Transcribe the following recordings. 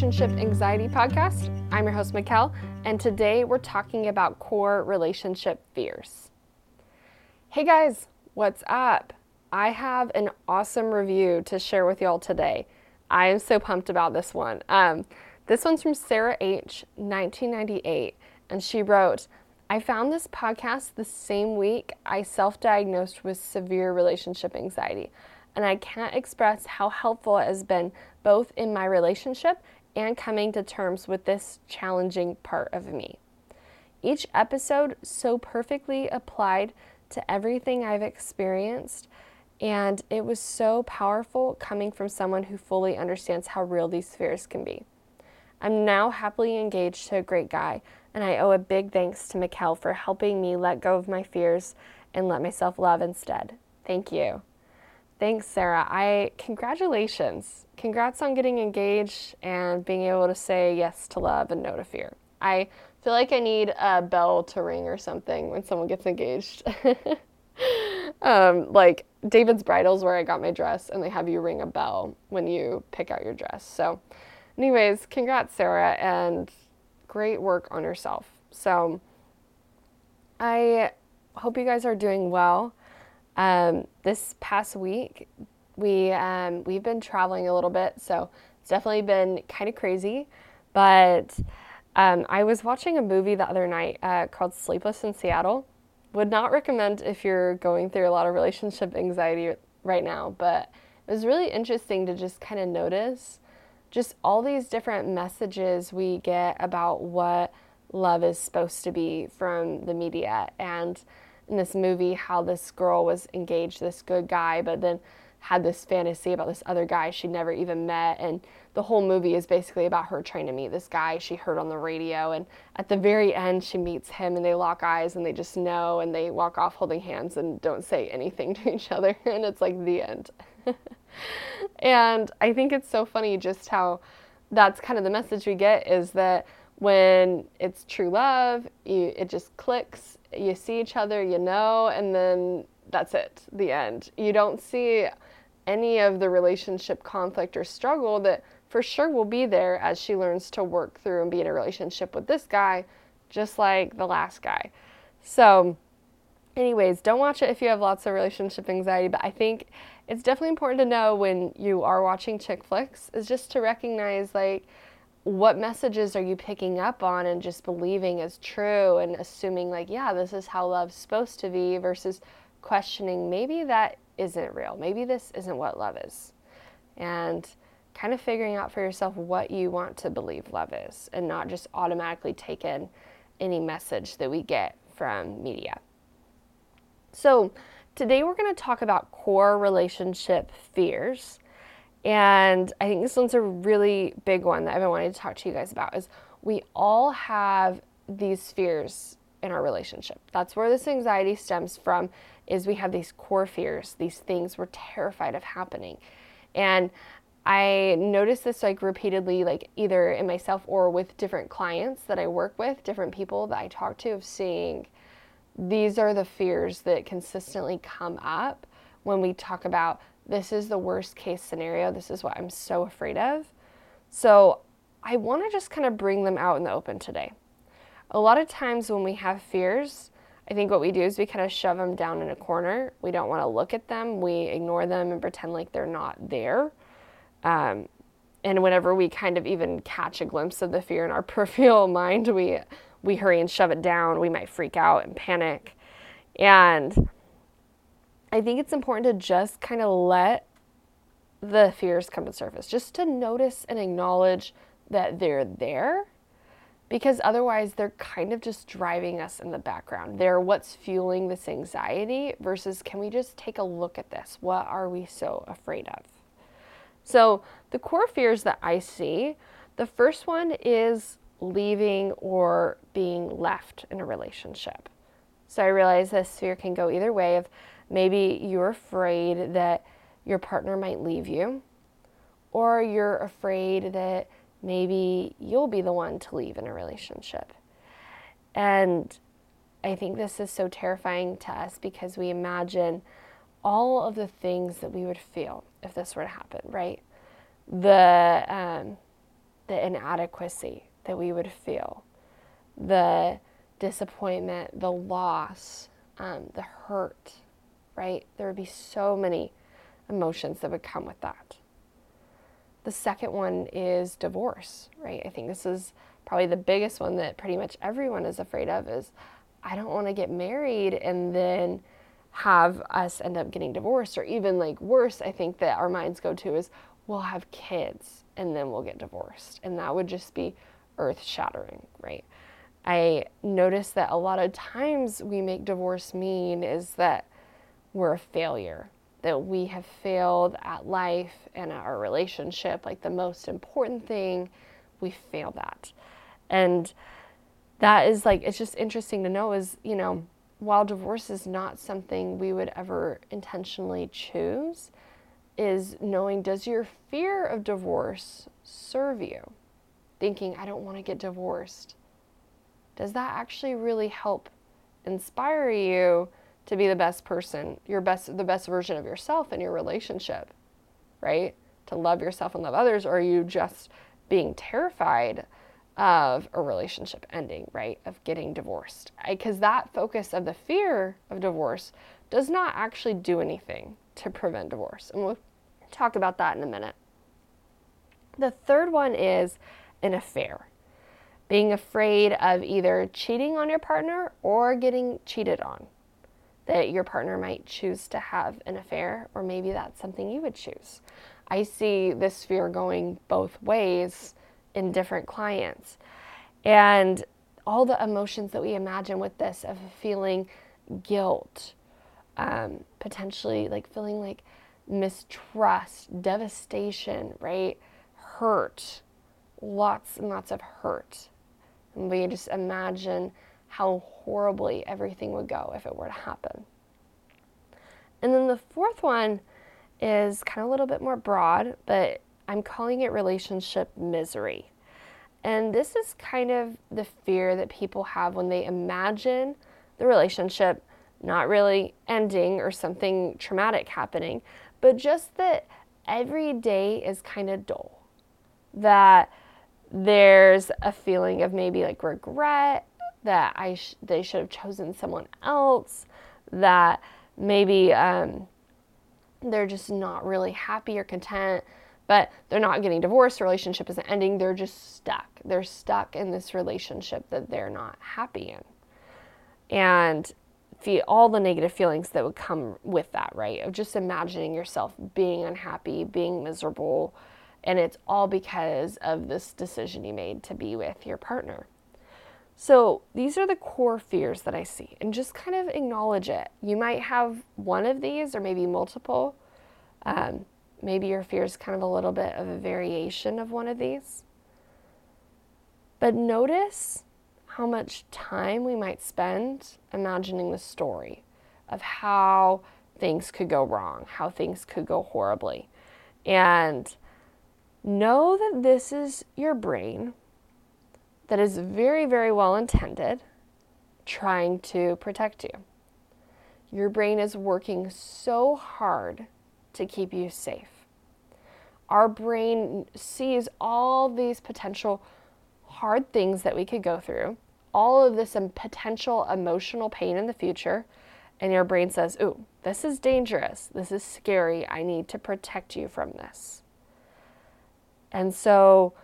Relationship Anxiety Podcast. I'm your host, Mikkel, and today we're talking about core relationship fears. Hey guys, what's up? I have an awesome review to share with y'all today. I am so pumped about this one. Um, this one's from Sarah H., 1998, and she wrote, I found this podcast the same week I self diagnosed with severe relationship anxiety, and I can't express how helpful it has been both in my relationship and coming to terms with this challenging part of me. Each episode so perfectly applied to everything I've experienced, and it was so powerful coming from someone who fully understands how real these fears can be. I'm now happily engaged to a great guy, and I owe a big thanks to Mikkel for helping me let go of my fears and let myself love instead. Thank you. Thanks, Sarah. I congratulations. Congrats on getting engaged and being able to say yes to love and no to fear. I feel like I need a bell to ring or something when someone gets engaged. um, like David's Bridals, where I got my dress, and they have you ring a bell when you pick out your dress. So, anyways, congrats, Sarah, and great work on yourself. So, I hope you guys are doing well. Um, this past week, we um, we've been traveling a little bit, so it's definitely been kind of crazy. But um, I was watching a movie the other night uh, called Sleepless in Seattle. Would not recommend if you're going through a lot of relationship anxiety right now, but it was really interesting to just kind of notice just all these different messages we get about what love is supposed to be from the media and in this movie how this girl was engaged to this good guy, but then had this fantasy about this other guy she never even met. And the whole movie is basically about her trying to meet this guy she heard on the radio. And at the very end, she meets him and they lock eyes and they just know and they walk off holding hands and don't say anything to each other. And it's like the end. and I think it's so funny just how that's kind of the message we get is that when it's true love, you, it just clicks you see each other, you know, and then that's it, the end. You don't see any of the relationship conflict or struggle that for sure will be there as she learns to work through and be in a relationship with this guy, just like the last guy. So, anyways, don't watch it if you have lots of relationship anxiety, but I think it's definitely important to know when you are watching chick flicks is just to recognize like what messages are you picking up on and just believing is true and assuming like yeah this is how love's supposed to be versus questioning maybe that isn't real. Maybe this isn't what love is. And kind of figuring out for yourself what you want to believe love is and not just automatically take in any message that we get from media. So today we're going to talk about core relationship fears and I think this one's a really big one that I've been wanting to talk to you guys about is we all have these fears in our relationship. That's where this anxiety stems from is we have these core fears, these things we're terrified of happening. And I notice this like repeatedly, like either in myself or with different clients that I work with, different people that I talk to, of seeing these are the fears that consistently come up when we talk about this is the worst case scenario. This is what I'm so afraid of. So I want to just kind of bring them out in the open today. A lot of times when we have fears, I think what we do is we kind of shove them down in a corner. We don't want to look at them. We ignore them and pretend like they're not there. Um, and whenever we kind of even catch a glimpse of the fear in our peripheral mind, we we hurry and shove it down. We might freak out and panic. And I think it's important to just kind of let the fears come to surface, just to notice and acknowledge that they're there because otherwise they're kind of just driving us in the background. They're what's fueling this anxiety versus can we just take a look at this? What are we so afraid of? So, the core fears that I see, the first one is leaving or being left in a relationship. So, I realize this fear can go either way of Maybe you're afraid that your partner might leave you, or you're afraid that maybe you'll be the one to leave in a relationship. And I think this is so terrifying to us because we imagine all of the things that we would feel if this were to happen, right? The um, the inadequacy that we would feel, the disappointment, the loss, um, the hurt, right? There would be so many emotions that would come with that. The second one is divorce, right? I think this is probably the biggest one that pretty much everyone is afraid of is I don't want to get married and then have us end up getting divorced or even like worse I think that our minds go to is we'll have kids and then we'll get divorced and that would just be earth shattering, right? I notice that a lot of times we make divorce mean is that we're a failure, that we have failed at life and at our relationship. Like the most important thing, we failed at. And that is like, it's just interesting to know is, you know, while divorce is not something we would ever intentionally choose, is knowing does your fear of divorce serve you? Thinking, I don't want to get divorced does that actually really help inspire you to be the best person, your best the best version of yourself in your relationship, right? To love yourself and love others or are you just being terrified of a relationship ending, right? Of getting divorced. Because that focus of the fear of divorce does not actually do anything to prevent divorce. And we'll talk about that in a minute. The third one is an affair being afraid of either cheating on your partner or getting cheated on. That your partner might choose to have an affair, or maybe that's something you would choose. I see this fear going both ways in different clients. And all the emotions that we imagine with this of feeling guilt, um, potentially like feeling like mistrust, devastation, right? Hurt, lots and lots of hurt. And we just imagine how horribly everything would go if it were to happen. And then the fourth one is kind of a little bit more broad, but I'm calling it relationship misery. And this is kind of the fear that people have when they imagine the relationship not really ending or something traumatic happening, but just that every day is kind of dull. That there's a feeling of maybe like regret that I sh- they should have chosen someone else, that maybe um, they're just not really happy or content, but they're not getting divorced, relationship isn't ending, they're just stuck. They're stuck in this relationship that they're not happy in. And feel all the negative feelings that would come with that, right? Of just imagining yourself being unhappy, being miserable, and it's all because of this decision you made to be with your partner. So, these are the core fears that I see, and just kind of acknowledge it. You might have one of these, or maybe multiple. Um, maybe your fear is kind of a little bit of a variation of one of these. But notice how much time we might spend imagining the story of how things could go wrong, how things could go horribly. And know that this is your brain that is very, very well intended, trying to protect you. Your brain is working so hard to keep you safe. Our brain sees all these potential hard things that we could go through, all of this potential emotional pain in the future, and your brain says, Ooh, this is dangerous. This is scary. I need to protect you from this. And so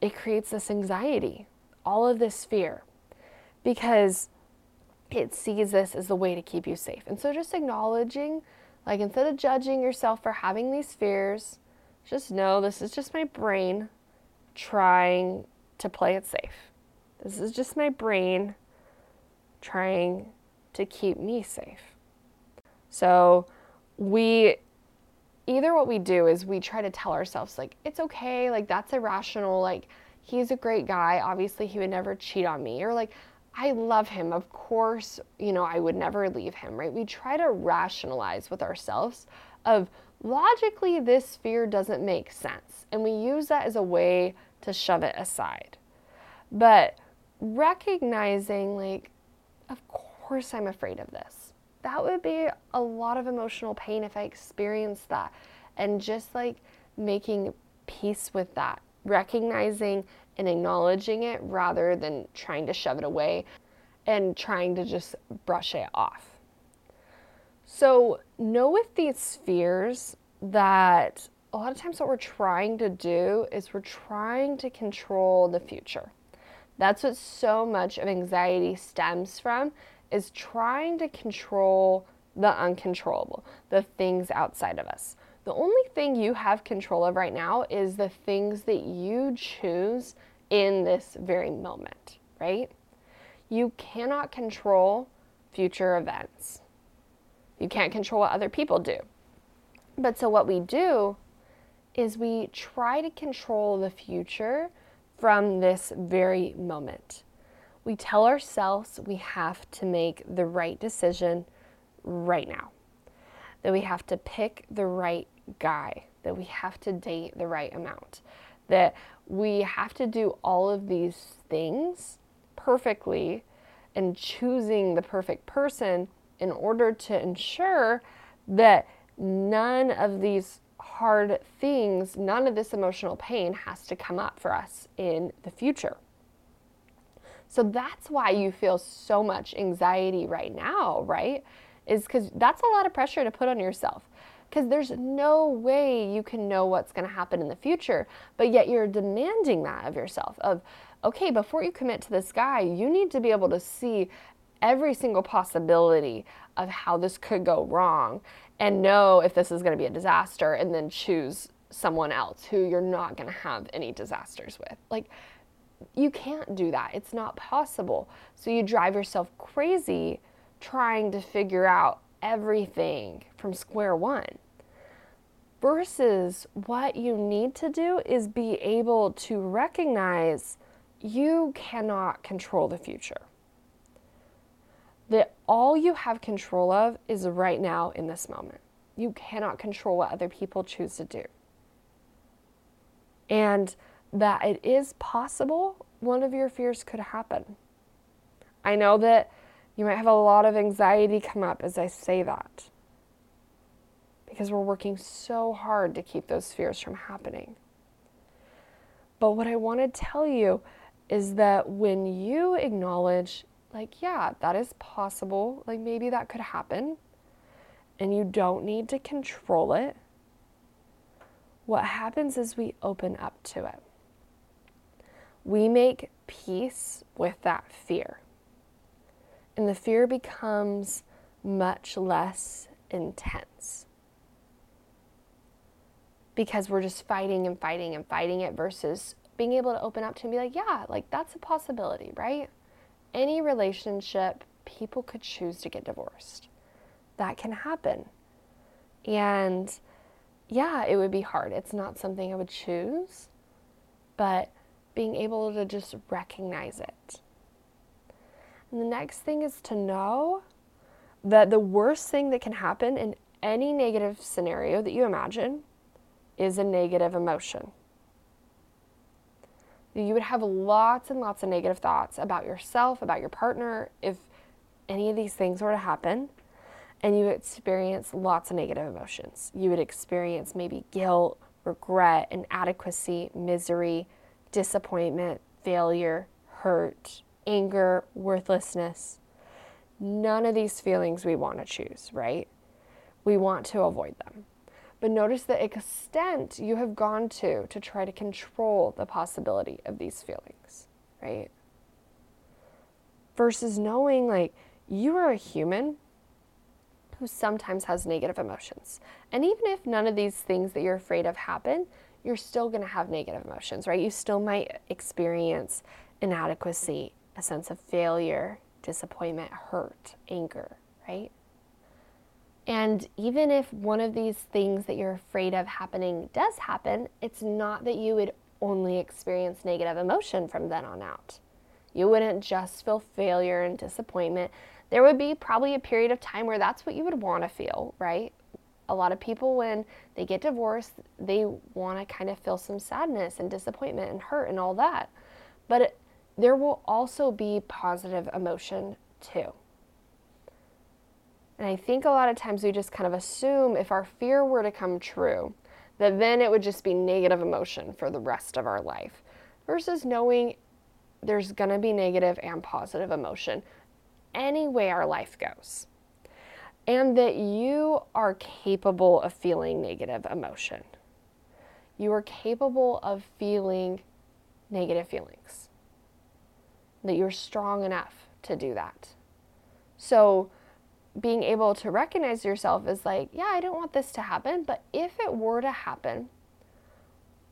it creates this anxiety, all of this fear, because it sees this as the way to keep you safe. And so just acknowledging, like instead of judging yourself for having these fears, just know this is just my brain trying to play it safe. This is just my brain trying to keep me safe. So we either what we do is we try to tell ourselves like it's okay like that's irrational like he's a great guy obviously he would never cheat on me or like i love him of course you know i would never leave him right? We try to rationalize with ourselves of logically this fear doesn't make sense and we use that as a way to shove it aside. But recognizing like of course i'm afraid of this that would be a lot of emotional pain if I experienced that. And just like making peace with that, recognizing and acknowledging it rather than trying to shove it away and trying to just brush it off. So, know with these fears that a lot of times what we're trying to do is we're trying to control the future. That's what so much of anxiety stems from is trying to control the uncontrollable, the things outside of us. The only thing you have control of right now is the things that you choose in this very moment, right? You cannot control future events. You can't control what other people do. But so what we do is we try to control the future from this very moment. We tell ourselves we have to make the right decision right now, that we have to pick the right guy, that we have to date the right amount, that we have to do all of these things perfectly and choosing the perfect person in order to ensure that none of these hard things, none of this emotional pain has to come up for us in the future. So that's why you feel so much anxiety right now, right? Is because that's a lot of pressure to put on yourself. Because there's no way you can know what's going to happen in the future, but yet you're demanding that of yourself of, okay, before you commit to this guy, you need to be able to see every single possibility of how this could go wrong and know if this is going to be a disaster and then choose someone else who you're not going to have any disasters with. Like, you can't do that. It's not possible. So you drive yourself crazy trying to figure out everything from square one. Versus what you need to do is be able to recognize you cannot control the future that all you have control of is right now in this moment. You cannot control what other people choose to do. And that it is possible one of your fears could happen. I know that you might have a lot of anxiety come up as I say that because we're working so hard to keep those fears from happening. But what I want to tell you is that when you acknowledge like, yeah, that is possible. Like, maybe that could happen. And you don't need to control it. What happens is we open up to it. We make peace with that fear. And the fear becomes much less intense because we're just fighting and fighting and fighting it versus being able to open up to and be like, yeah, like that's a possibility, right? any relationship, people could choose to get divorced. That can happen. And yeah, it would be hard. It's not something I would choose, but being able to just recognize it. And the next thing is to know that the worst thing that can happen in any negative scenario that you imagine is a negative emotion you would have lots and lots of negative thoughts about yourself, about your partner, if any of these things were to happen, and you experience lots of negative emotions. You would experience maybe guilt, regret, inadequacy, misery, disappointment, failure, hurt, anger, worthlessness. None of these feelings we want to choose, right? We want to avoid them. But notice the extent you have gone to to try to control the possibility of these feelings, right? Versus knowing like you are a human who sometimes has negative emotions. And even if none of these things that you're afraid of happen, you're still going to have negative emotions, right? You still might experience inadequacy, a sense of failure, disappointment, hurt, anger, right? And even if one of these things that you're afraid of happening does happen, it's not that you would only experience negative emotion from then on out. You wouldn't just feel failure and disappointment. There would be probably a period of time where that's what you would want to feel, right? A lot of people, when they get divorced, they want to kind of feel some sadness and disappointment and hurt and all that. But it, there will also be positive emotion too. And I think a lot of times we just kind of assume if our fear were to come true, that then it would just be negative emotion for the rest of our life versus knowing there's going to be negative and positive emotion any way our life goes. And that you are capable of feeling negative emotion. You are capable of feeling negative feelings. That you're strong enough to do that. So, being able to recognize yourself as like, yeah, I don't want this to happen, but if it were to happen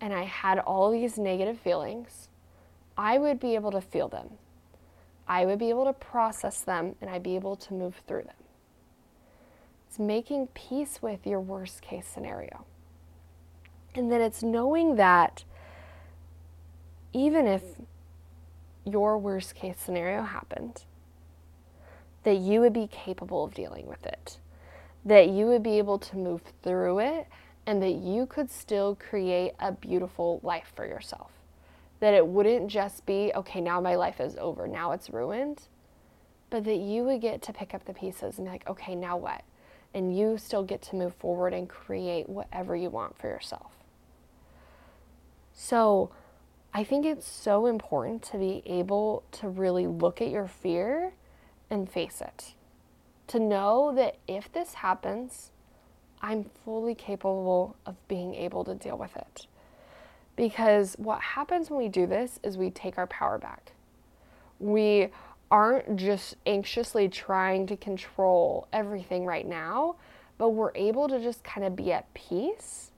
and I had all these negative feelings, I would be able to feel them. I would be able to process them and I'd be able to move through them. It's making peace with your worst case scenario. And then it's knowing that even if your worst case scenario happened, that you would be capable of dealing with it, that you would be able to move through it, and that you could still create a beautiful life for yourself. That it wouldn't just be, okay, now my life is over, now it's ruined, but that you would get to pick up the pieces and be like, okay, now what? And you still get to move forward and create whatever you want for yourself. So, I think it's so important to be able to really look at your fear and face it. To know that if this happens, I'm fully capable of being able to deal with it. Because what happens when we do this is we take our power back. We aren't just anxiously trying to control everything right now, but we're able to just kind of be at peace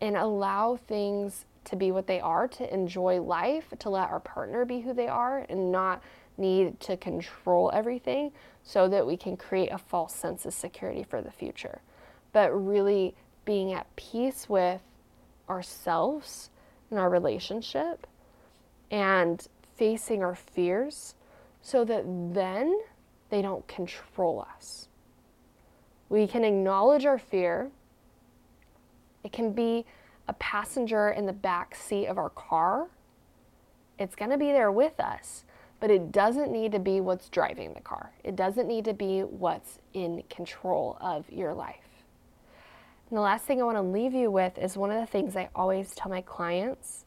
and allow things to be what they are, to enjoy life, to let our partner be who they are, and not need to control everything so that we can create a false sense of security for the future. But really being at peace with ourselves and our relationship and facing our fears so that then they don't control us. We can acknowledge our fear. It can be a passenger in the back seat of our car. It's going to be there with us, but it doesn't need to be what's driving the car. It doesn't need to be what's in control of your life. And the last thing I want to leave you with is one of the things I always tell my clients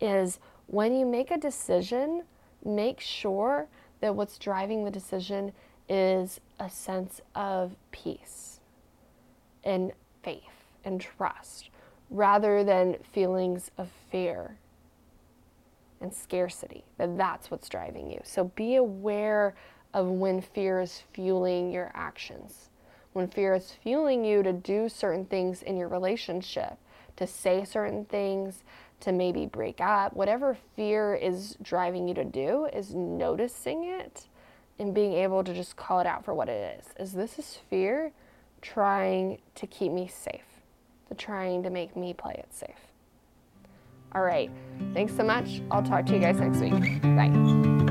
is when you make a decision, make sure that what's driving the decision is a sense of peace and faith and trust rather than feelings of fear and scarcity, that that's what's driving you. So be aware of when fear is fueling your actions. When fear is fueling you to do certain things in your relationship, to say certain things, to maybe break up, whatever fear is driving you to do is noticing it and being able to just call it out for what it is. Is this is fear trying to keep me safe, to trying to make me play it safe. All right. Thanks so much. I'll talk to you guys next week. Bye.